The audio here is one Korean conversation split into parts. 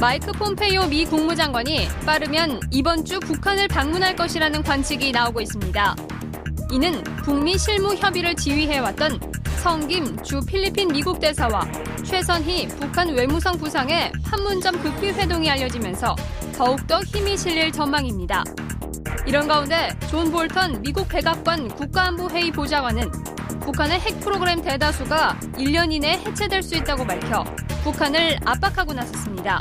마이크 폼페이오 미 국무장관이 빠르면 이번 주 북한을 방문할 것이라는 관측이 나오고 있습니다. 이는 북미 실무 협의를 지휘해왔던 성김 주 필리핀 미국 대사와 최선희 북한 외무성 부상의 판문점 극비 회동이 알려지면서 더욱더 힘이 실릴 전망입니다. 이런 가운데 존 볼턴 미국 백악관 국가안보회의 보좌관은 북한의 핵 프로그램 대다수가 1년 이내 해체될 수 있다고 밝혀 북한을 압박하고 나섰습니다.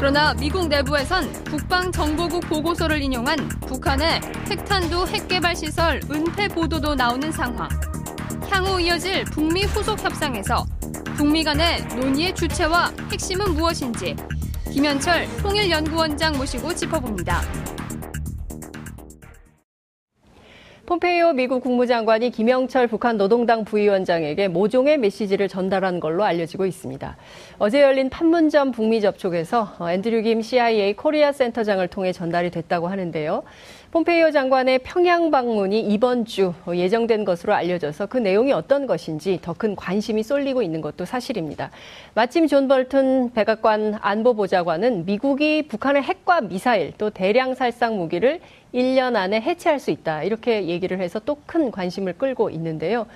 그러나 미국 내부에선 국방정보국 보고서를 인용한 북한의 핵탄두 핵개발 시설 은폐 보도도 나오는 상황. 향후 이어질 북미 후속 협상에서 북미 간의 논의의 주체와 핵심은 무엇인지 김현철 통일연구원장 모시고 짚어봅니다. 폼페이오 미국 국무장관이 김영철 북한 노동당 부위원장에게 모종의 메시지를 전달한 걸로 알려지고 있습니다. 어제 열린 판문점 북미 접촉에서 앤드류 김 CIA 코리아 센터장을 통해 전달이 됐다고 하는데요. 폼페이오 장관의 평양 방문이 이번 주 예정된 것으로 알려져서 그 내용이 어떤 것인지 더 큰 관심이 쏠리고 있는 것도 사실입니다. 마침 존 볼턴 백악관 안보보좌관은 미국이 북한의 핵과 미사일 또 대량 살상 무기를 1년 안에 해체할 수 있다. 이렇게 얘기를 해서 또 큰 관심을 끌고 있는데요.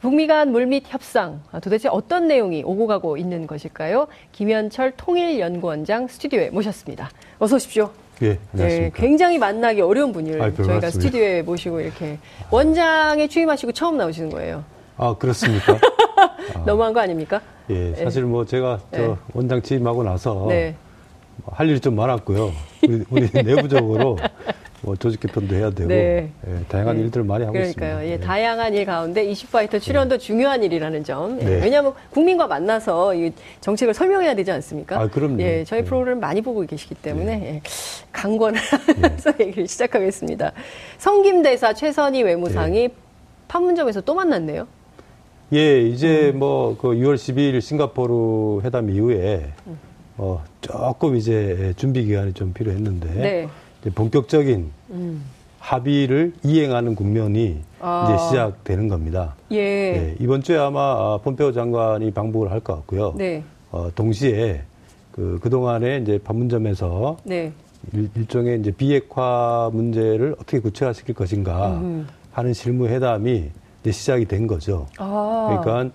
북미 간 물밑 협상 도대체 어떤 내용이 오고 가고 있는 것일까요? 김현철 통일연구원장 스튜디오에 모셨습니다. 어서 오십시오. 예. 네, 굉장히 만나기 어려운 분을 아이, 저희가 말씀이에요. 스튜디오에 모시고 이렇게 원장에 취임하시고 처음 나오시는 거예요. 아 그렇습니까? 너무한 거 아닙니까? 예, 사실 뭐 제가 저 네. 원장 취임하고 나서 네. 뭐할 일이 좀 많았고요. 우리, 우리 내부적으로 뭐 조직 개편도 해야 되고 네. 예, 다양한 네. 일들을 많이 하고 그러니까요. 있습니다. 예, 네. 다양한 일 가운데 이슈파이터 출연도 네. 중요한 일이라는 점. 예, 네. 왜냐하면 국민과 만나서 이 정책을 설명해야 되지 않습니까? 아, 그럼요. 예, 저희 네. 프로그램 많이 보고 계시기 때문에 예, 강권을 하면서 얘기를 시작하겠습니다. 성김대사 최선희 외무상이 판문점에서 또 만났네요. 예, 이제 음. 뭐그 6월 12일 싱가포르 회담 이후에 음. 어, 조금 이제 준비 기간이 좀 필요했는데 본격적인 음. 합의를 이행하는 국면이 아. 이제 시작되는 겁니다. 예. 네, 이번 주에 아마 폼페오 장관이 방북을 할 것 같고요. 네. 어, 동시에 그 그동안에 이제 판문점에서 네. 일, 종의 이제 비핵화 문제를 어떻게 구체화시킬 것인가 음. 하는 실무 회담이 이제 시작이 된 거죠. 아. 그러니까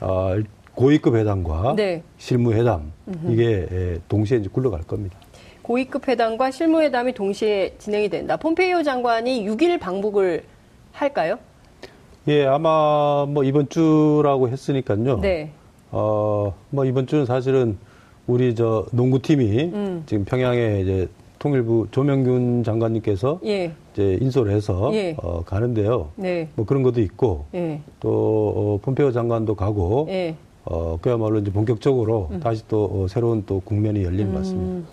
어, 고위급 회담과 네. 실무 회담 이게 동시에 이제 굴러갈 겁니다. 고위급 회담과 실무회담이 동시에 진행이 된다. 폼페이오 장관이 6일 방북을 할까요? 예, 아마 뭐 이번 주라고 했으니까요. 네. 어, 뭐 이번 주는 사실은 우리 저 농구팀이 음. 지금 평양에 이제 통일부 조명균 장관님께서 예. 이제 인솔을 해서 예. 어, 가는데요. 네. 뭐 그런 것도 있고 예. 또 어, 폼페이오 장관도 가고 예. 어, 그야말로 이제 본격적으로 음. 다시 또 어, 새로운 또 국면이 열린 음. 것 같습니다.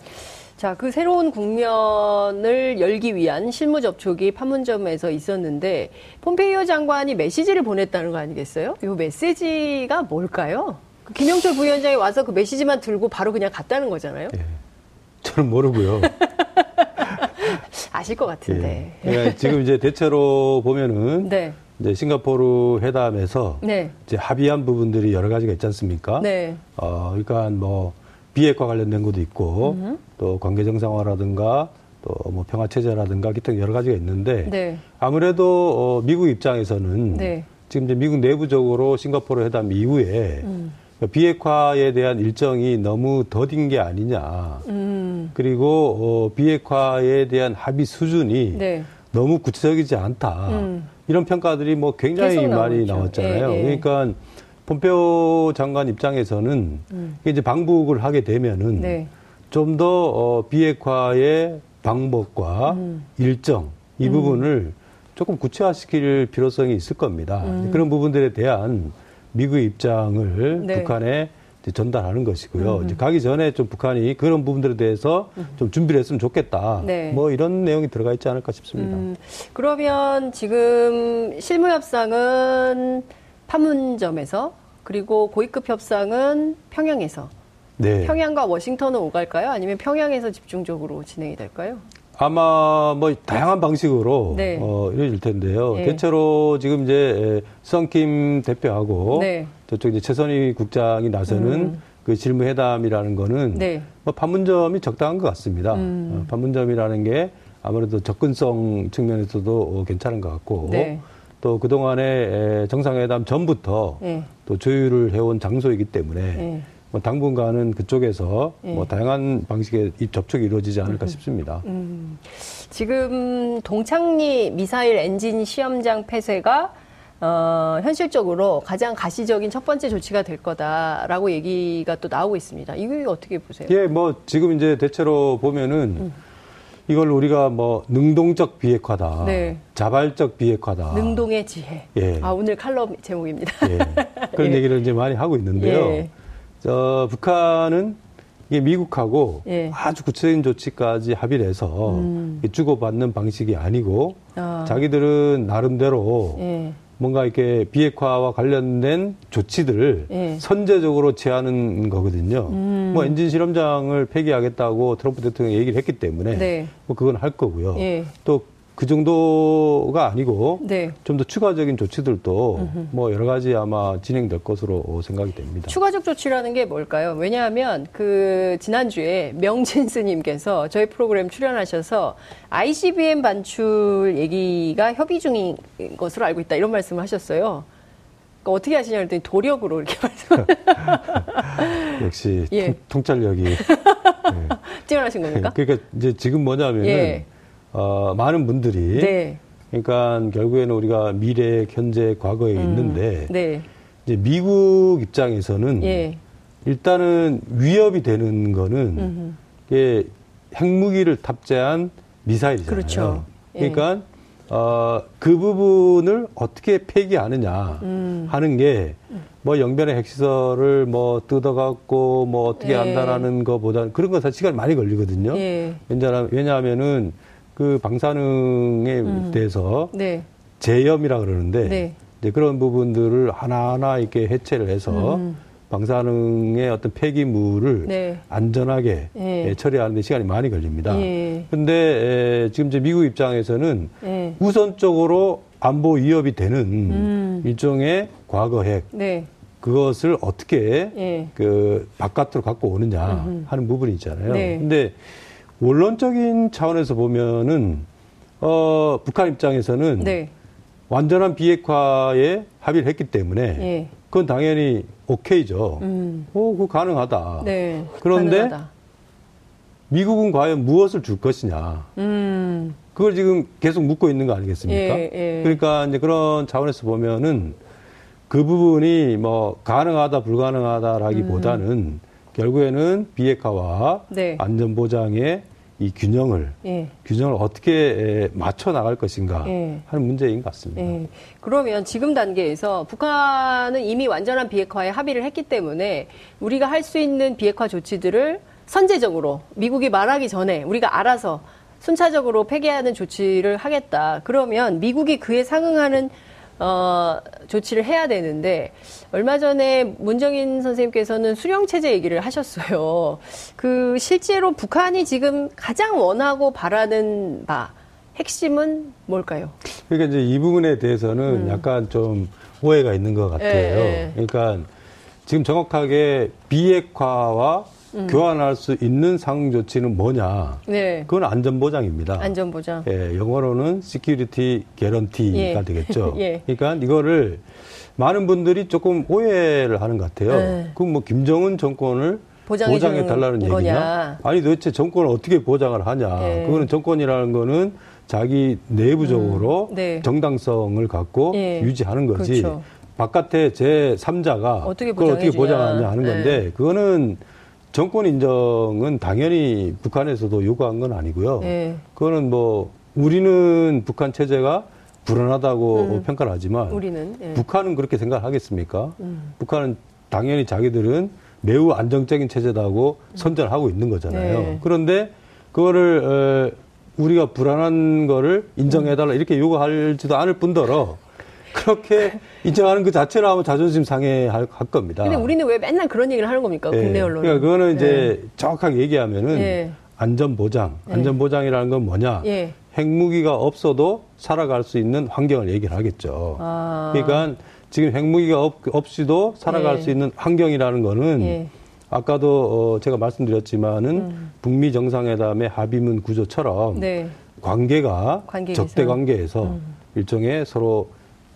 자, 그 새로운 국면을 열기 위한 실무 접촉이 판문점에서 있었는데 폼페이오 장관이 메시지를 보냈다는 거 아니겠어요? 이 메시지가 뭘까요? 그 김영철 부위원장이 와서 그 메시지만 들고 바로 그냥 갔다는 거잖아요. 예. 저는 모르고요. 아실 것 같은데. 예. 그러니까 지금 이제 대체로 보면은 네. 이제 싱가포르 회담에서 네. 이제 합의한 부분들이 여러 가지가 있지 않습니까? 네. 어, 그러니까 뭐 비핵화 관련된 것도 있고 음흠. 또 관계 정상화라든가 또 뭐 평화 체제라든가 기타 여러 가지가 있는데 네. 아무래도 어, 미국 입장에서는 네. 지금 이제 미국 내부적으로 싱가포르 회담 이후에 음. 비핵화에 대한 일정이 너무 더딘 게 아니냐. 음. 그리고 어, 비핵화에 대한 합의 수준이 네. 너무 구체적이지 않다. 음. 이런 평가들이 뭐 굉장히 많이 나왔잖아요. 예, 예. 그러니까 폼페오 장관 입장에서는 음. 이제 방북을 하게 되면은 네. 좀더 어, 비핵화의 방법과 음. 일정 이 음. 부분을 조금 구체화시킬 필요성이 있을 겁니다. 음. 그런 부분들에 대한 미국의 입장을 네. 북한에 전달하는 것이고요. 음. 이제 가기 전에 좀 북한이 그런 부분들에 대해서 음. 좀 준비를 했으면 좋겠다. 네. 뭐 이런 내용이 들어가 있지 않을까 싶습니다. 음. 그러면 지금 실무협상은 판문점에서 그리고 고위급 협상은 평양에서 네. 평양과 워싱턴은 오갈까요? 아니면 평양에서 집중적으로 진행이 될까요? 아마 뭐 다양한 방식으로 네. 어, 이루어질 텐데요. 네. 대체로 지금 이제 성김 대표하고 네. 저쪽 이제 최선희 국장이 나서는 음. 그 실무회담이라는 거는 네. 뭐 판문점이 적당한 것 같습니다. 음. 어, 판문점이라는 게 아무래도 접근성 측면에서도 괜찮은 것 같고 네. 또 그동안에 정상회담 전부터 네. 또 조율을 해온 장소이기 때문에 네. 뭐 당분간은 그쪽에서 네. 뭐 다양한 방식의 접촉이 이루어지지 않을까 음. 싶습니다. 음. 지금 동창리 미사일 엔진 시험장 폐쇄가 어, 현실적으로 가장 가시적인 첫 번째 조치가 될 거다라고 얘기가 또 나오고 있습니다. 이거 어떻게 보세요? 예, 뭐 지금 이제 대체로 보면은 음. 이걸 우리가 뭐 능동적 비핵화다, 네. 자발적 비핵화다. 능동의 지혜. 예. 아 오늘 칼럼 제목입니다. 예. 그런 예. 얘기를 이제 많이 하고 있는데요. 예. 저 북한은 이게 미국하고 예. 아주 구체적인 조치까지 합의를 해서 음. 주고받는 방식이 아니고 아. 자기들은 나름대로 예. 뭔가 이렇게 비핵화와 관련된 조치들을 예. 선제적으로 취하는 거거든요. 음. 뭐 엔진 실험장을 폐기하겠다고 트럼프 대통령이 얘기를 했기 때문에 네. 뭐 그건 할 거고요. 예. 또 그 정도가 아니고 네. 좀더 추가적인 조치들도 음흠. 뭐 여러 가지 아마 진행될 것으로 생각이 됩니다. 추가적 조치라는 게 뭘까요? 왜냐하면 그 지난주에 명진 스님께서 저희 프로그램 출연하셔서 ICBM 반출 얘기가 협의 중인 것으로 알고 있다 이런 말씀을 하셨어요. 그러니까 어떻게 하시냐 그랬더니 도력으로 이렇게 말씀. 역시 예. 통, 찰력이 네. 뛰어나신 겁니까? 그러니까 이제 지금 뭐냐면은. 예. 어, 많은 분들이 네. 그러니까 결국에는 우리가 미래, 현재, 과거에 음, 있는데 네. 이제 미국 입장에서는 예. 일단은 위협이 되는 거는 이게 핵무기를 탑재한 미사일이잖아요. 그렇죠. 예. 그러니까 어, 그 부분을 어떻게 폐기하느냐 음. 하는 게 뭐 영변의 핵시설을 뭐 뜯어갖고 뭐 어떻게 예. 한다라는 것보다는 그런 건 사실 시간이 많이 걸리거든요. 예. 왜냐하면은 그 방사능에 음. 대해서 네. 제염이라 그러는데 네. 이제 그런 부분들을 하나하나 이렇게 해체를 해서 음. 방사능의 어떤 폐기물을 네. 안전하게 예. 처리하는 데 시간이 많이 걸립니다. 그런데 예. 지금 이제 미국 입장에서는 예. 우선적으로 안보 위협이 되는 음. 일종의 과거 핵 네. 그것을 어떻게 예. 그 바깥으로 갖고 오느냐 음흠. 하는 부분이 있잖아요. 네. 근데 원론적인 차원에서 보면은 어, 북한 입장에서는 네. 완전한 비핵화에 합의를 했기 때문에 예. 그건 당연히 오케이죠. 음. 오, 그 가능하다. 네, 그런데 가능하다. 미국은 과연 무엇을 줄 것이냐. 음. 그걸 지금 계속 묻고 있는 거 아니겠습니까? 예, 예. 그러니까 이제 그런 차원에서 보면은 그 부분이 뭐 가능하다 불가능하다라기보다는 음. 결국에는 비핵화와 네. 안전보장의 이 균형을 예. 균형을 어떻게 맞춰 나갈 것인가 예. 하는 문제인 것 같습니다. 예. 그러면 지금 단계에서 북한은 이미 완전한 비핵화에 합의를 했기 때문에 우리가 할 수 있는 비핵화 조치들을 선제적으로 미국이 말하기 전에 우리가 알아서 순차적으로 폐기하는 조치를 하겠다. 그러면 미국이 그에 상응하는 어, 조치를 해야 되는데 얼마 전에 문정인 선생님께서는 수령 체제 얘기를 하셨어요. 그 실제로 북한이 지금 가장 원하고 바라는 바 핵심은 뭘까요? 그러니까 이제 이 부분에 대해서는 음. 약간 좀 오해가 있는 것 같아요. 예, 예. 그러니까 지금 정확하게 비핵화와 음. 교환할 수 있는 상응 조치는 뭐냐? 네. 그건 안전보장입니다. 안전보장. 예, 영어로는 security guarantee가 예. 되겠죠. 예. 그러니까 이거를 많은 분들이 조금 오해를 하는 것 같아요. 네. 그럼 뭐 김정은 정권을 보장해 달라는 얘기냐? 아니 도대체 정권을 어떻게 보장을 하냐? 네. 그거는 정권이라는 거는 자기 내부적으로 음. 네. 정당성을 갖고 예. 유지하는 거지. 그렇죠. 바깥에 제 3자가 어떻게 그걸 어떻게 보장하냐 하는 건데 네. 그거는 정권 인정은 당연히 북한에서도 요구한 건 아니고요. 네. 그거는 뭐 우리는 북한 체제가 불안하다고 음. 평가를 하지만 우리는, 예. 북한은 그렇게 생각하겠습니까? 음. 북한은 당연히 자기들은 매우 안정적인 체제다고 음. 선전을 하고 있는 거잖아요. 네. 그런데 그거를 어, 우리가 불안한 거를 인정해달라 이렇게 요구하지도 않을 뿐더러 그렇게 인정하는 그 자체로 하면 자존심 상해할 겁니다. 근데 우리는 왜 맨날 그런 얘기를 하는 겁니까? 네. 국내 언론. 그러니까 그거는 이제 네. 정확하게 얘기하면은 네. 안전보장. 안전보장이라는 건 뭐냐? 핵무기가 없어도 살아갈 수 있는 환경을 얘기를 하겠죠. 아. 그러니까 지금 핵무기가 없, 없이도 살아갈 수 있는 환경이라는 거는 아까도 어 제가 말씀드렸지만은 음. 북미 정상회담의 합의문 구조처럼 네. 관계가 관계에서. 적대 관계에서 음. 일종의 서로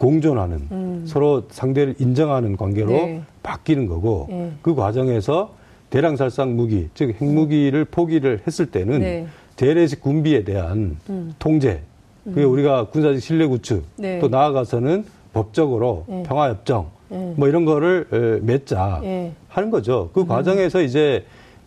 공존하는 음. 서로 상대를 인정하는 관계로 네. 바뀌는 거고 네. 그 과정에서 대량살상 무기 즉 핵무기를 포기를 했을 때는 네. 재래식 군비에 대한 음. 통제 그게 음. 우리가 군사적 신뢰 구축 네. 또 나아가서는 법적으로 네. 평화협정 네. 뭐 이런 거를 맺자 하는 거죠. 그 음. 과정에서 이제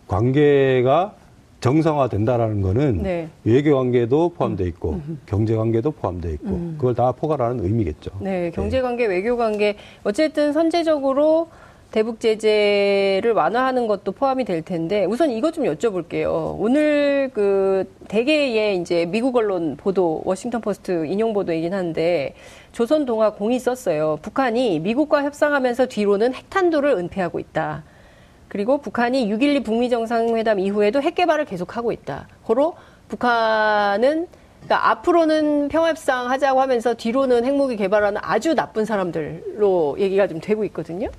관계가 정상화된다라는 거는 네. 외교 관계도 포함돼 있고 음. 경제 관계도 포함돼 있고 음. 그걸 다 포괄하는 의미겠죠. 네, 경제 관계, 외교 관계 어쨌든 선제적으로 대북 제재를 완화하는 것도 포함이 될 텐데 우선 이것 좀 여쭤볼게요. 오늘 그 대개의 이제 미국 언론 보도 워싱턴 포스트 인용 보도이긴 한데 조선 동아 공이 썼어요. 북한이 미국과 협상하면서 뒤로는 핵탄두를 은폐하고 있다. 그리고 북한이 6.12 북미 정상회담 이후에도 핵 개발을 계속하고 있다. 고로 북한은 그러니까 앞으로는 평화협상 하자고 하면서 뒤로는 핵무기 개발하는 아주 나쁜 사람들로 얘기가 좀 되고 있거든요.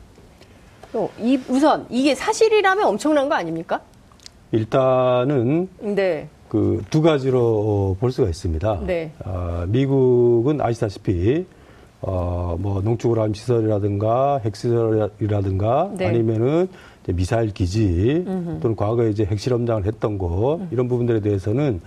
이 우선 이게 사실이라면 엄청난 거 아닙니까? 일단은 네. 그 두 가지로 볼 수가 있습니다. 네. 어, 미국은 아시다시피 어, 뭐 농축우라늄 시설이라든가 핵시설이라든가 네. 아니면은 미사일 기지. 또는 과거에 이제 핵실험장을 했던 곳 음. 이런 부분들에 대해서는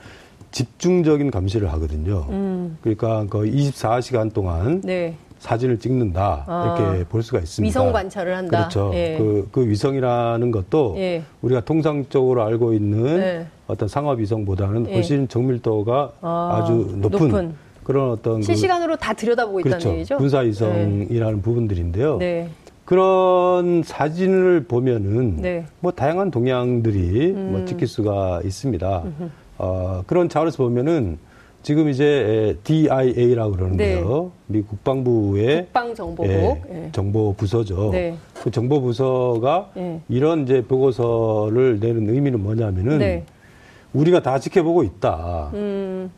집중적인 감시를 하거든요. 음. 그러니까 그 24시간 동안 네. 사진을 찍는다 아, 이렇게 볼 수가 있습니다. 위성 관찰을 한다. 그렇죠. 예. 그, 그 위성이라는 것도 예. 우리가 통상적으로 알고 있는 예. 어떤 상업 위성보다는 예. 훨씬 정밀도가 아, 주 높은, 높은, 그런 어떤 그 실시간으로 그, 다 들여다보고 그렇죠. 있다는 얘기죠. 군사 위성이라는 예. 부분들인데요. 네. 그런 사진을 보면은 네. 뭐 다양한 동향들이 뭐 음. 뭐 찍힐 수가 있습니다. 어, 그런 자료에서 보면은 지금 이제 DIA라고 그러는데요. 네. 미 국방부의 국방정보국 예, 네. 정보 부서죠. 네. 그 정보 부서가 네. 이런 이제 보고서를 내는 의미는 뭐냐면은 네. 우리가 다 지켜보고 있다. 음.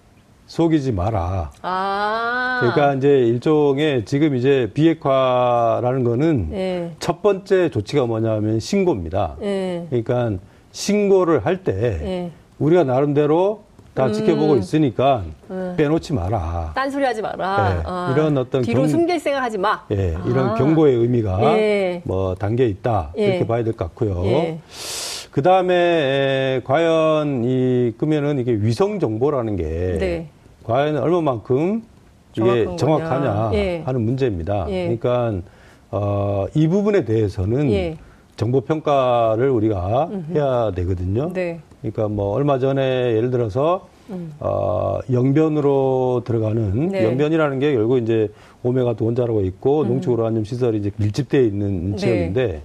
속이지 마라. 아. 그러니까 이제 일종의 지금 이제 비핵화라는 거는 네. 첫 번째 조치가 뭐냐면 신고입니다. 그러니까 신고를 할때 우리가 나름대로 다 음. 지켜보고 있으니까 음. 빼놓지 마라. 딴소리 하지 마라. 네, 아. 이런 어떤 뒤로 경... 숨길 생각하지 마. 예, 이런 아. 경고의 의미가 예. 뭐 담겨 있다 예. 이렇게 봐야 될 것 같고요. 예. 그 다음에 과연 이 그러면은 이게 위성 정보라는 게 네. 과연 얼마만큼 이게 정확하냐 예. 하는 문제입니다. 예. 그러니까 어, 이 부분에 대해서는 예. 정보 평가를 우리가 음흠. 해야 되거든요. 네. 그러니까 뭐 얼마 전에 예를 들어서 음. 어, 영변으로 들어가는 네. 영변이라는 게 결국 이제 오메가2 원자로가 있고 음. 농축 우라늄 시설이 이제 밀집되어 있는 네. 지역인데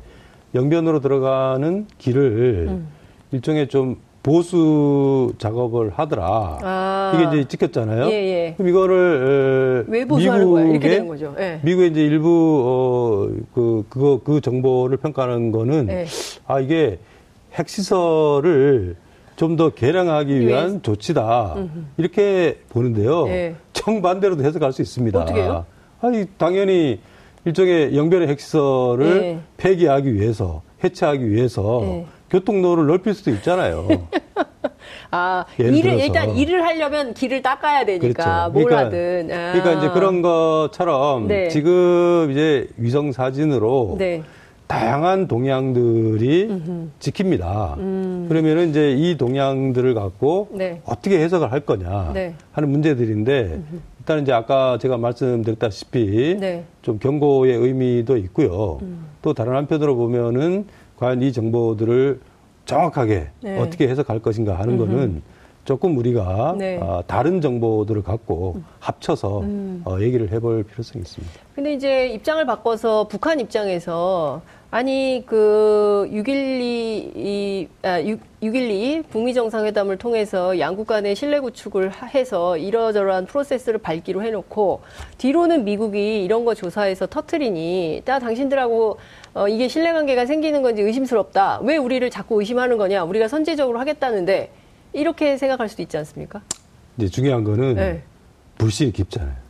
영변으로 들어가는 길을 음. 일종의 좀 보수 작업을 하더라. 아. 이게 이제 찍혔잖아요. 예, 예. 그럼 이거를 왜 보수하는 거야? 이렇게 되는 거죠. 예. 미국의 이제 일부 어그 그거 그 정보를 평가하는 거는 예. 아 이게 핵 시설을 좀 더 개량하기 위한 예. 조치다. 음흠. 이렇게 보는데요. 예. 정반대로도 해석할 수 있습니다. 어떻게요? 아니 당연히 일종의 영변의 핵시설을 예. 폐기하기 위해서 해체하기 위해서 예. 교통로를 넓힐 수도 있잖아요. 아, 일을, 들어서. 일단 일을 하려면 길을 닦아야 되니까, 그렇죠. 뭘 그러니까, 하든. 아. 그러니까 이제 그런 것처럼 네. 지금 이제 위성 사진으로 네. 다양한 동향들이 음흠. 지킵니다. 음. 그러면은 이제 이 동향들을 갖고 네. 어떻게 해석을 할 거냐 네. 하는 문제들인데 음흠. 일단 이제 아까 제가 말씀드렸다시피 네. 좀 경고의 의미도 있고요. 음. 또 다른 한편으로 보면은 과연 이 정보들을 정확하게 네. 어떻게 해석할 것인가 하는 음흠. 거는 조금 우리가 네. 어, 다른 정보들을 갖고 음. 합쳐서 음. 어, 얘기를 해볼 필요성이 있습니다. 근데 이제 입장을 바꿔서 북한 입장에서 아니 그 6.12 이, 아, 6, 6.12 북미 정상회담을 통해서 양국 간의 신뢰 구축을 해서 이러저러한 프로세스를 밟기로 해놓고 뒤로는 미국이 이런 거 조사해서 터트리니 딱 당신들하고 어, 이게 신뢰 관계가 생기는 건지 의심스럽다. 왜 우리를 자꾸 의심하는 거냐? 우리가 선제적으로 하겠다는데 이렇게 생각할 수도 있지 않습니까? 이제 중요한 거는 네. 불신이 깊잖아요.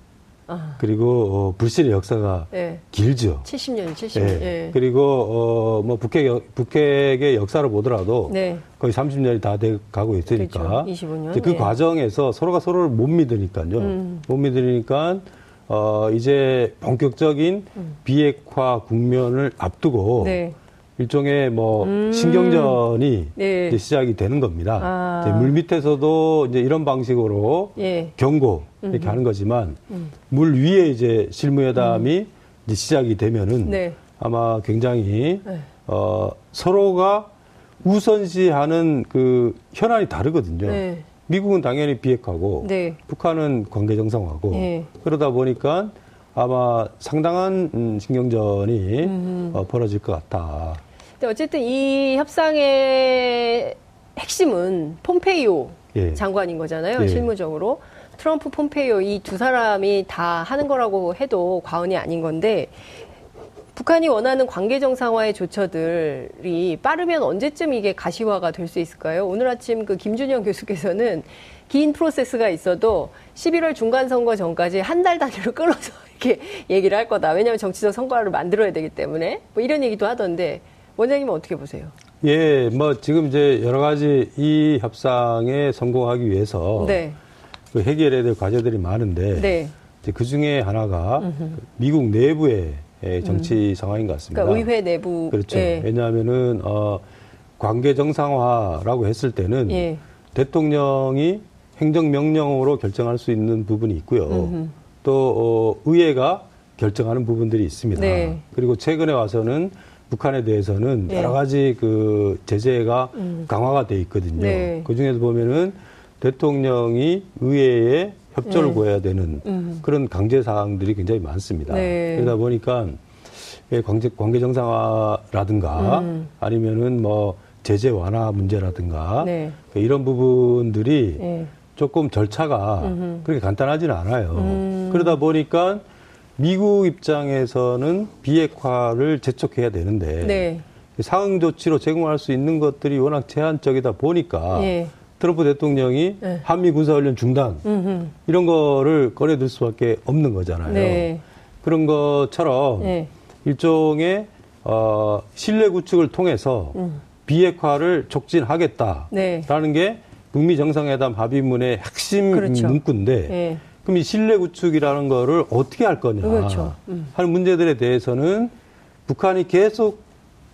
아. 그리고 어, 불신의 역사가 예. 길죠. 70년, 70년. 예. 예. 그리고 어, 뭐 북핵 북핵의 역사를 보더라도 네. 거의 30년이 다 돼 가고 있으니까 그렇죠. 25년. 그 예. 과정에서 서로가 서로를 못 믿으니까요. 음. 못 믿으니까 어, 이제 본격적인 음. 비핵화 국면을 앞두고 네. 일종의 뭐 음. 신경전이 네. 이제 시작이 되는 겁니다. 아. 이제 물 밑에서도 이제 이런 방식으로 예. 경고 이렇게 음흠. 하는 거지만 음. 물 위에 이제 실무회담이 음. 이제 시작이 되면은 네. 아마 굉장히 네. 어, 서로가 우선시하는 그 현안이 다르거든요. 네. 미국은 당연히 비핵화고 네. 북한은 관계 정상화고 네. 그러다 보니까 아마 상당한 음, 신경전이 어, 벌어질 것 같다. 근데 어쨌든 이 협상의 핵심은 폼페이오 예. 장관인 거잖아요. 예. 실무적으로. 트럼프, 폼페이오 이 두 사람이 다 하는 거라고 해도 과언이 아닌 건데 북한이 원하는 관계 정상화의 조처들이 빠르면 언제쯤 이게 가시화가 될 수 있을까요? 오늘 아침 그 김준영 교수께서는 긴 프로세스가 있어도 11월 중간 선거 전까지 한 달 단위로 끌어서 이렇게 얘기를 할 거다. 왜냐하면 정치적 성과를 만들어야 되기 때문에 뭐 이런 얘기도 하던데 원장님은 어떻게 보세요? 예, 뭐 지금 이제 여러 가지 이 협상에 성공하기 위해서 네. 그 해결해야 될 과제들이 많은데 네. 이제 그 중에 하나가 음흠. 미국 내부의 정치 음. 상황인 것 같습니다. 그러니까 의회 내부 그렇죠. 예. 왜냐하면은 어 관계 정상화라고 했을 때는 예. 대통령이 행정명령으로 결정할 수 있는 부분이 있고요. 음흠. 또 어, 의회가 결정하는 부분들이 있습니다. 네. 그리고 최근에 와서는 북한에 대해서는 네. 여러 가지 그 제재가 음. 강화가 돼 있거든요. 네. 그 중에서 보면은 대통령이 의회에 협조를 네. 구해야 되는 음. 그런 강제 사항들이 굉장히 많습니다. 네. 그러다 보니까 관계, 관계 정상화라든가 음. 아니면은 뭐 제재 완화 문제라든가 네. 이런 부분들이 네. 조금 절차가 음흠. 그렇게 간단하지는 않아요. 음. 그러다 보니까 미국 입장에서는 비핵화를 재촉해야 되는데 네. 상응 조치로 제공할 수 있는 것들이 워낙 제한적이다 보니까 네. 트럼프 대통령이 네. 한미 군사훈련 중단 음흠. 이런 거를 꺼내들 수밖에 없는 거잖아요. 네. 그런 것처럼 네. 일종의 어, 신뢰 구축을 통해서 음. 비핵화를 촉진하겠다라는 네. 게 북미 정상회담 합의문의 핵심 그렇죠. 문구인데 네. 그럼 이 신뢰 구축이라는 거를 어떻게 할 거냐 그렇죠. 음. 하는 문제들에 대해서는 북한이 계속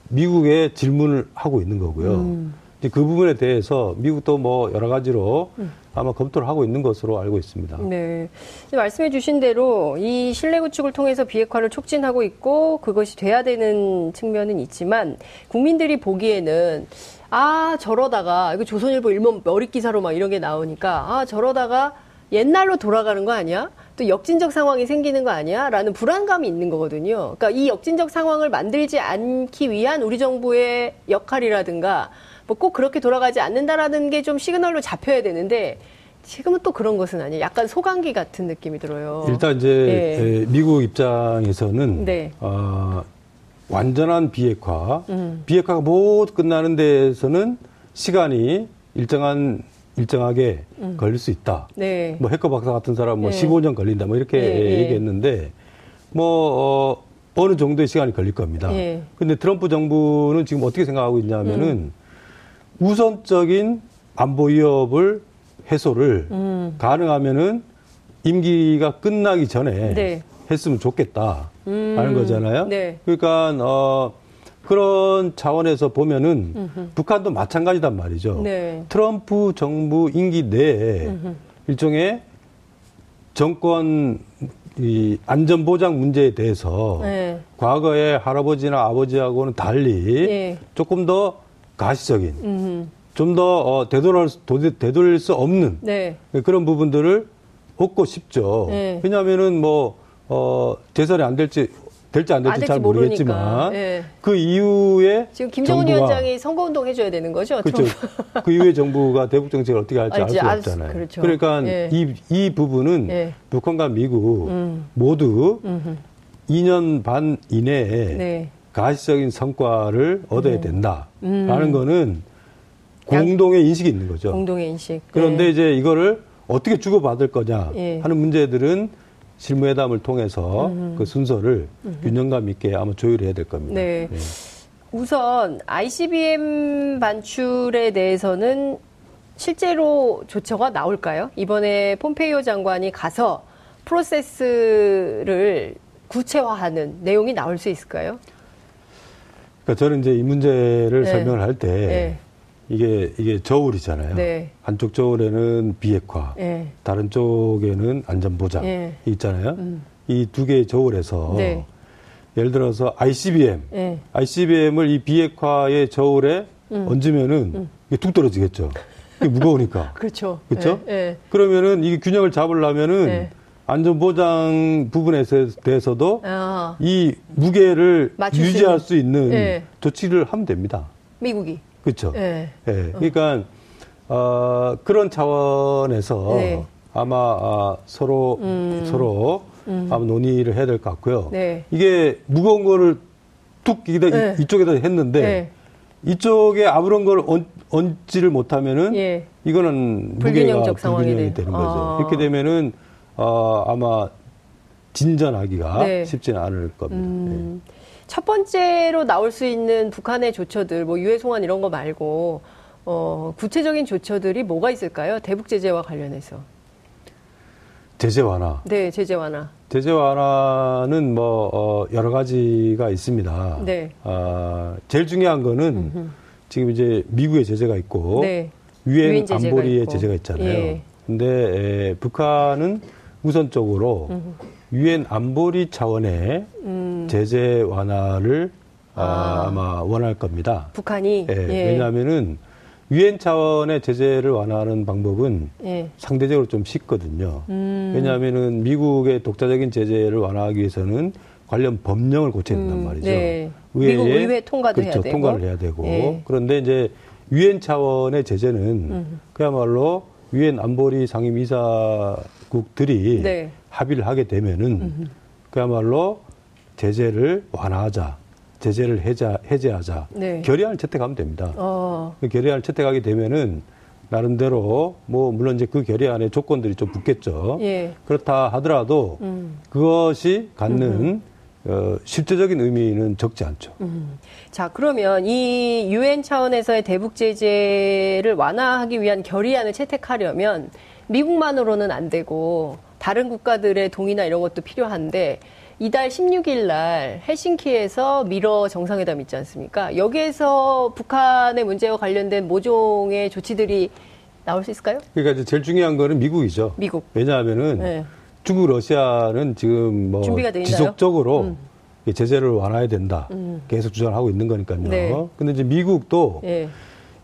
미국에 질문을 하고 있는 거고요. 음. 그 부분에 대해서 미국도 뭐 여러 가지로 음. 아마 검토를 하고 있는 것으로 알고 있습니다. 네. 말씀해 주신 대로 이 신뢰 구축을 통해서 비핵화를 촉진하고 있고 그것이 돼야 되는 측면은 있지만 국민들이 보기에는 아, 저러다가 이거 조선일보 일본 머릿 기사로 막 이런 게 나오니까 아, 저러다가 옛날로 돌아가는 거 아니야? 또 역진적 상황이 생기는 거 아니야? 라는 불안감이 있는 거거든요. 그러니까 이 역진적 상황을 만들지 않기 위한 우리 정부의 역할이라든가 뭐 꼭 그렇게 돌아가지 않는다라는 게 좀 시그널로 잡혀야 되는데 지금은 또 그런 것은 아니에요. 약간 소강기 같은 느낌이 들어요. 일단 이제 네. 미국 입장에서는 네. 어, 완전한 비핵화, 음. 비핵화가 모두 끝나는 데에서는 시간이 일정한 일정하게 음. 걸릴 수 있다. 네. 뭐 해커 박사 같은 사람 뭐 네. 15년 걸린다. 뭐 이렇게 네. 얘기했는데 뭐 어, 어느 정도의 시간이 걸릴 겁니다. 네. 근데 트럼프 정부는 지금 어떻게 생각하고 있냐면은 음. 우선적인 안보 위협을 해소를 음. 가능하면은 임기가 끝나기 전에 네. 했으면 좋겠다 음. 거잖아요. 네. 그러니까 어 그런 차원에서 보면은 음흠. 북한도 마찬가지단 말이죠. 네. 트럼프 정부 임기 내에 음흠. 일종의 정권 이 안전보장 문제에 대해서 네. 과거에 할아버지나 아버지하고는 달리 네. 조금 더 가시적인 좀더 어, 되돌릴, 되돌릴 수 없는 네. 그런 부분들을 얻고 싶죠. 네. 왜냐하면은 뭐 어, 재선이 안 될지 될지 안 될지 잘 모르겠지만 네. 그 이후에 지금 김정은 위원장이 선거운동 해줘야 되는 거죠. 그렇죠. 그 이후에 정부가 대북 정책을 어떻게 할지 알 수 없잖아요. 그렇죠. 그러니까 네. 이, 이 부분은 네. 북한과 미국 음. 모두 음흠. 2년 반 이내에 네. 가시적인 성과를 얻어야 음. 된다라는 음. 거는 공동의 인식이 있는 거죠. 공동의 인식. 그런데 네. 이제 이거를 어떻게 주고받을 거냐 예. 하는 문제들은 실무회담을 통해서 음. 그 순서를 음. 균형감 있게 아마 조율해야 될 겁니다. 네. 네. 우선 ICBM 반출에 대해서는 실제로 조처가 나올까요? 이번에 폼페이오 장관이 가서 프로세스를 구체화하는 내용이 나올 수 있을까요? 그러니까 저는 이제 이 문제를 네. 설명을 할때 네. 이게 이게 저울이잖아요. 네. 한쪽 저울에는 비핵화, 네. 다른 쪽에는 안전 보장 네. 있잖아요. 음. 이두 개의 저울에서 네. 예를 들어서 ICBM, 네. ICBM을 이 비핵화의 저울에 음. 얹으면은 음. 이게 툭 떨어지겠죠. 이게 무거우니까. 그렇죠. 그렇죠. 그러면은 이게 균형을 잡으려면은 안전보장 부분에 대해서도 아. 이 무게를 유지할 수 있는 네. 조치를 하면 됩니다. 미국이. 그렇죠. 네. 네. 그러니까 어, 그런 차원에서 네. 아마 아, 서로 음. 서로 음. 아마 논의를 해야 될 것 같고요. 네. 이게 무거운 거를 툭 이기다 네. 이쪽에다 했는데 네. 이쪽에 아무런 걸 얹, 얹지를 못하면은 예. 이거는 무게가 불균형이 되는 거죠. 아. 이렇게 되면은 어, 아마 진전하기가 네. 쉽지는 않을 겁니다. 음, 네. 첫 번째로 나올 수 있는 북한의 조처들, 뭐 유해 송환 이런 거 말고 어, 구체적인 조처들이 뭐가 있을까요? 대북 제재와 관련해서. 제재 완화. 네, 제재 완화. 제재 완화는 뭐 어, 여러 가지가 있습니다. 네. 아, 제일 중요한 거는 음흠. 지금 이제 미국의 제재가 있고 네. 유엔 안보리의 제재가 있잖아요. 예. 근데 에, 북한은 우선적으로 유엔 안보리 차원의 음. 제재 완화를 아. 마 원할 겁니다. 북한이 예, 예. 왜냐하면은 유엔 차원의 제재를 완화하는 방법은 예. 상대적으로 좀 쉽거든요. 음. 왜냐하면은 미국의 독자적인 제재를 완화하기 위해서는 관련 법령을 고쳐야 된단 음. 말이죠. 네. 의회에 미국 의회 통과도 그렇죠, 해야 되고 통과를 해야 되고 예. 그런데 이제 유엔 차원의 제재는 음. 그야말로 유엔 안보리 상임이사국들이 네. 합의를 하게 되면은 음흠. 그야말로 제재를 완화하자. 제재를 해제, 해제하자. 네. 결의안을 채택하면 됩니다. 어. 그 결의안을 채택하게 되면은 나름대로 뭐 물론 이제 그 결의안에 조건들이 좀 붙겠죠. 예. 그렇다 하더라도 음. 그것이 갖는 어, 실제적인 의미는 적지 않죠. 음. 자, 그러면 이 유엔 차원에서의 대북 제재를 완화하기 위한 결의안을 채택하려면 미국만으로는 안 되고 다른 국가들의 동의나 이런 것도 필요한데 이달 16일 날 헬싱키에서 미러 정상회담 있지 않습니까? 여기에서 북한의 문제와 관련된 모종의 조치들이 나올 수 있을까요? 그러니까 이제 제일 중요한 거는 미국이죠. 미국. 왜냐하면은 네. 중국, 러시아는 지금 뭐 지속적으로 음. 제재를 완화해야 된다. 음. 계속 주장을 하고 있는 거니까요. 네. 근데 이제 미국도 네.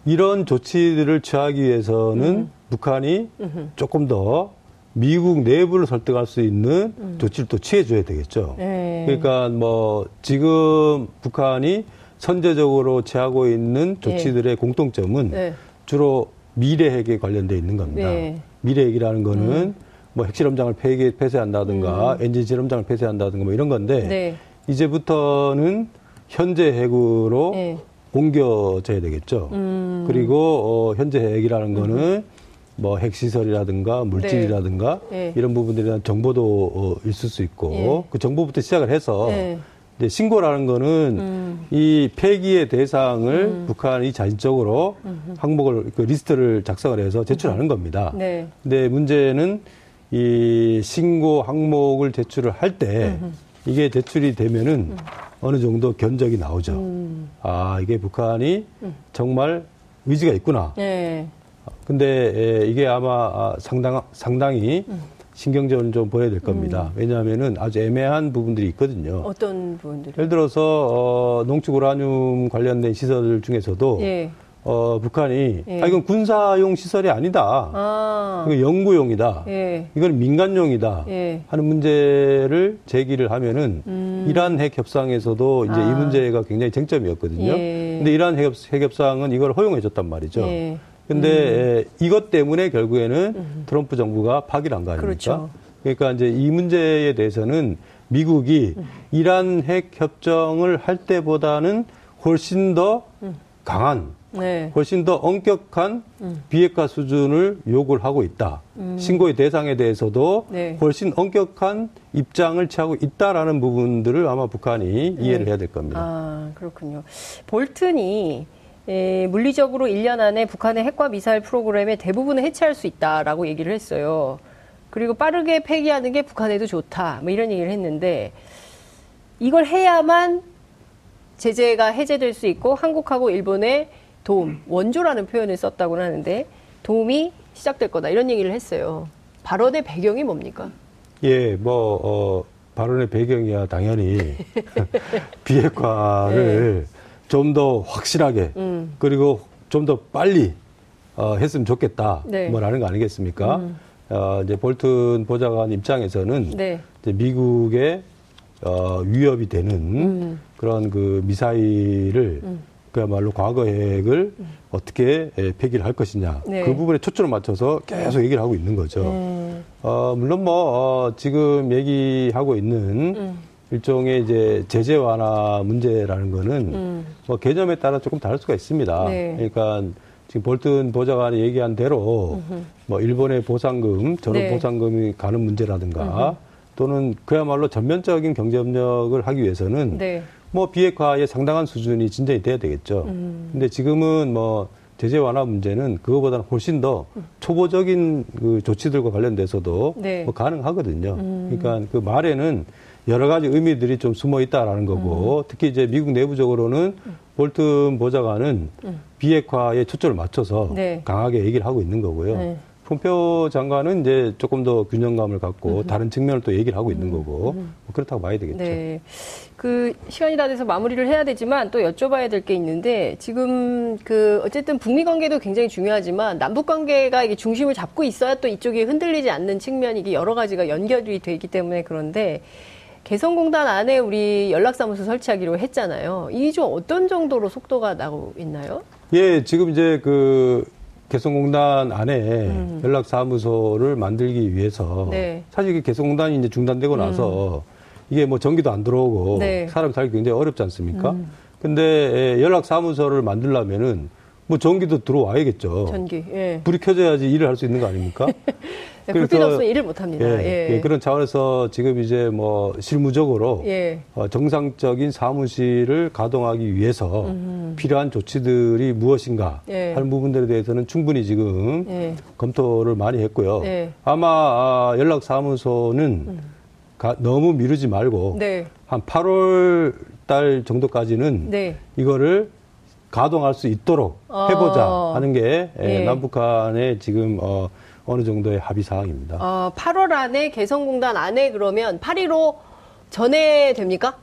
이런 조치들을 취하기 위해서는 음. 북한이. 조금 더 미국 내부를 설득할 수 있는 음. 조치를 또 취해줘야 되겠죠. 네. 그러니까 뭐 지금 북한이 선제적으로 취하고 있는 조치들의 네. 공통점은 네. 주로 미래 핵에 관련돼 있는 겁니다. 네. 미래 핵이라는 거는 음. 뭐 핵실험장을 폐기, 폐쇄한다든가 음. 엔진 실험장을 폐쇄한다든가 뭐 이런 건데 네. 이제부터는 현재 핵으로 네. 옮겨져야 되겠죠. 음. 그리고 어, 현재 핵이라는 거는 음. 뭐 핵시설이라든가 물질이라든가 네. 네. 이런 부분들에 대한 정보도 어, 있을 수 있고 네. 그 정보부터 시작을 해서 네. 이제 신고라는 거는 음. 이 폐기의 대상을 음. 북한이 자진적으로 음. 항목을 그 리스트를 작성을 해서 제출하는 겁니다. 네. 근데 문제는 이 신고 항목을 제출을 할 때 이게 제출이 되면은 음. 어느 정도 견적이 나오죠. 음. 아 이게 북한이 음. 정말 의지가 있구나. 네. 근데 이게 아마 아, 상당 상당히 음. 신경전을 좀 보여야 될 겁니다. 음. 왜냐하면은 아주 애매한 부분들이 있거든요. 어떤 부분들이? 예를 들어서 어, 농축 우라늄 관련된 시설 중에서도 예. 어, 북한이 예. 아 이건 군사용 시설이 아니다. 아. 이건 연구용이다. 예. 이건 민간용이다. 예. 하는 문제를 제기를 하면은 음. 이란 핵 협상에서도 이제 아. 이 문제가 굉장히 쟁점이었거든요. 예. 근데 이란 핵, 협상은 이걸 허용해 줬단 말이죠. 예. 근데 음. 이것 때문에 결국에는 음. 트럼프 정부가 파기를 한 거 아닙니까? 그렇죠. 그러니까 이제 이 문제에 대해서는 미국이 음. 이란 핵 협정을 할 때보다는 훨씬 더 음. 강한 네. 훨씬 더 엄격한 음. 비핵화 수준을 요구를 하고 있다. 음. 신고의 대상에 대해서도 네. 훨씬 엄격한 입장을 취하고 있다라는 부분들을 아마 북한이 네. 이해를 해야 될 겁니다. 아, 그렇군요. 볼튼이 에, 물리적으로 1년 안에 북한의 핵과 미사일 프로그램의 대부분을 해체할 수 있다라고 얘기를 했어요. 그리고 빠르게 폐기하는 게 북한에도 좋다. 뭐 이런 얘기를 했는데 이걸 해야만 제재가 해제될 수 있고 한국하고 일본의 도움, 원조라는 표현을 썼다고 하는데 도움이 시작될 거다 이런 얘기를 했어요. 발언의 배경이 뭡니까? 예, 뭐 어, 발언의 배경이야 당연히 비핵화를 네. 좀 더 확실하게 음. 그리고 좀 더 빨리 어, 했으면 좋겠다 네. 뭐라는 거 아니겠습니까? 음. 어, 이제 볼튼 보좌관 입장에서는 네. 이제 미국의 어, 위협이 되는 음. 그런 그 미사일을 음. 그야말로 과거 핵을 음. 어떻게 예, 폐기를 할 것이냐 네. 그 부분에 초점을 맞춰서 계속 얘기를 하고 있는 거죠. 네. 어, 물론 뭐 어, 지금 얘기하고 있는 음. 일종의 이제 제재 완화 문제라는 거는 음. 뭐 개념에 따라 조금 다를 수가 있습니다. 네. 그러니까 지금 볼튼 보좌관이 얘기한 대로 음흠. 뭐 일본의 보상금, 전업 네. 보상금이 가는 문제라든가 음흠. 또는 그야말로 전면적인 경제협력을 하기 위해서는 네. 뭐 비핵화의 상당한 수준이 진전이 돼야 되겠죠. 음. 근데 지금은 뭐 제재 완화 문제는 그거보다는 훨씬 더 음. 초보적인 그 조치들과 관련돼서도 네. 뭐 가능하거든요. 음. 그러니까 그 말에는 여러 가지 의미들이 좀 숨어 있다라는 거고 음. 특히 이제 미국 내부적으로는 음. 볼튼 보좌관은 음. 비핵화에 초점을 맞춰서 네. 강하게 얘기를 하고 있는 거고요. 네. 폼페오 장관은 이제 조금 더 균형감을 갖고 음. 다른 측면을 또 얘기를 하고 있는 음. 거고 뭐 그렇다고 봐야 되겠죠. 네. 그 시간이 다 돼서 마무리를 해야 되지만 또 여쭤봐야 될 게 있는데 지금 그 어쨌든 북미 관계도 굉장히 중요하지만 남북 관계가 이게 중심을 잡고 있어야 또 이쪽이 흔들리지 않는 측면이 이게 여러 가지가 연결이 되기 때문에 그런데 개성공단 안에 우리 연락사무소 설치하기로 했잖아요. 이좀 어떤 정도로 속도가 나고 있나요? 예, 지금 이제 그 개성공단 안에 음. 연락사무소를 만들기 위해서 네. 사실 이 개성공단이 이제 중단되고 음. 나서 이게 뭐 전기도 안 들어오고 네. 사람 살기 굉장히 어렵지 않습니까? 음. 근데 예, 연락사무소를 만들려면은 뭐 전기도 들어와야겠죠. 전기. 예. 불이 켜져야지 일을 할 수 있는 거 아닙니까? 네, 불빛 없으면 일을 못 합니다. 예, 예. 예, 그런 차원에서 지금 이제 뭐 실무적으로 예. 어, 정상적인 사무실을 가동하기 위해서 음흠. 필요한 조치들이 무엇인가 예. 하는 부분들에 대해서는 충분히 지금 예. 검토를 많이 했고요. 예. 아마 아, 연락 사무소는 음. 너무 미루지 말고 네. 한 8월 달 정도까지는 네. 이거를 가동할 수 있도록 해보자 어. 하는 게 예. 남북한의 지금 어, 어느 정도의 합의 사항입니다. 어, 8월 안에 개성공단 안에 그러면 8.15 전에 됩니까?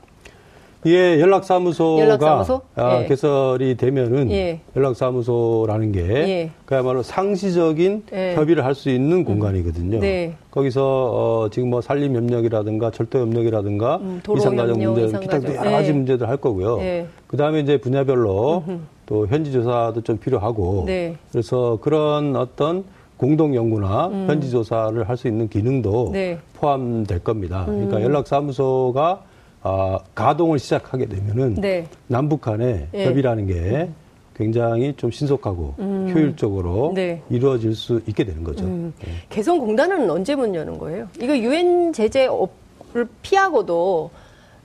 예, 연락사무소가 연락사무소? 아, 예. 개설이 되면은 예. 연락사무소라는 게 예. 그야말로 상시적인 예. 협의를 할 수 있는 음. 공간이거든요. 네. 거기서 어, 지금 뭐 산림 협력이라든가 철도협력이라든가 음, 이산가정 문제, 기타 여러 가지 예. 문제들 할 거고요. 예. 그 다음에 이제 분야별로 음흠. 또 현지 조사도 좀 필요하고 네. 그래서 그런 어떤 공동 연구나 음. 현지 조사를 할 수 있는 기능도 네. 포함될 겁니다. 음. 그러니까 연락사무소가 아, 가동을 시작하게 되면은 네. 남북 간의 네. 협의라는 게 굉장히 좀 신속하고 음. 효율적으로 네. 이루어질 수 있게 되는 거죠. 음. 네. 개성공단은 언제 문 여는 거예요? 이거 유엔 제재를 피하고도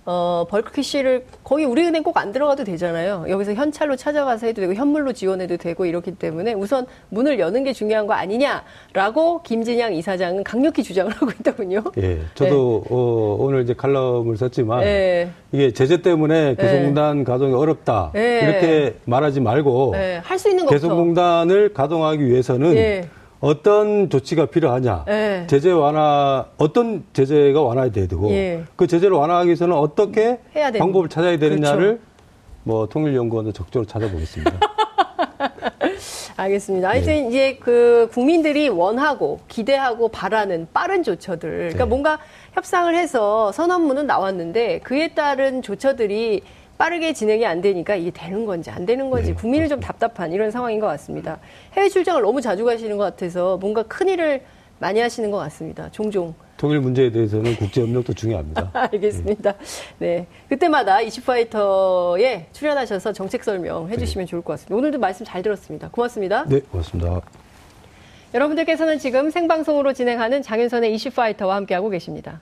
어, 벌크캐시를 거기 우리은행 꼭 안 들어가도 되잖아요. 여기서 현찰로 찾아가서 해도 되고 현물로 지원해도 되고 이렇기 때문에 우선 문을 여는 게 중요한 거 아니냐라고 김진양 이사장은 강력히 주장을 하고 있더군요. 예, 저도 네. 어, 오늘 이제 칼럼을 썼지만 네. 이게 제재 때문에 개성공단 네. 가동이 어렵다 네. 이렇게 말하지 말고 네. 할수 있는 개성공단을 가동하기 위해서는 예. 어떤 조치가 필요하냐. 네. 제재 완화, 어떤 제재가 완화해야 되고, 예. 그 제재를 완화하기 위해서는 어떻게 방법을 찾아야 되느냐를 그렇죠. 뭐 통일연구원도 적극적으로 찾아보겠습니다. 알겠습니다. 하여튼 네. 이제 그 국민들이 원하고 기대하고 바라는 빠른 조처들. 그러니까 네. 뭔가 협상을 해서 선언문은 나왔는데 그에 따른 조처들이 빠르게 진행이 안 되니까 이게 되는 건지 안 되는 건지 네, 국민이 좀 답답한 이런 상황인 것 같습니다. 해외 출장을 너무 자주 가시는 것 같아서 뭔가 큰 일을 많이 하시는 것 같습니다. 종종. 통일 문제에 대해서는 국제 협력도 중요합니다. 알겠습니다. 네. 그때마다 이슈파이터에 출연하셔서 정책 설명 해 주시면 네. 좋을 것 같습니다. 오늘도 말씀 잘 들었습니다. 고맙습니다. 네, 고맙습니다. 여러분들께서는 지금 생방송으로 진행하는 장윤선의 이슈파이터와 함께하고 계십니다.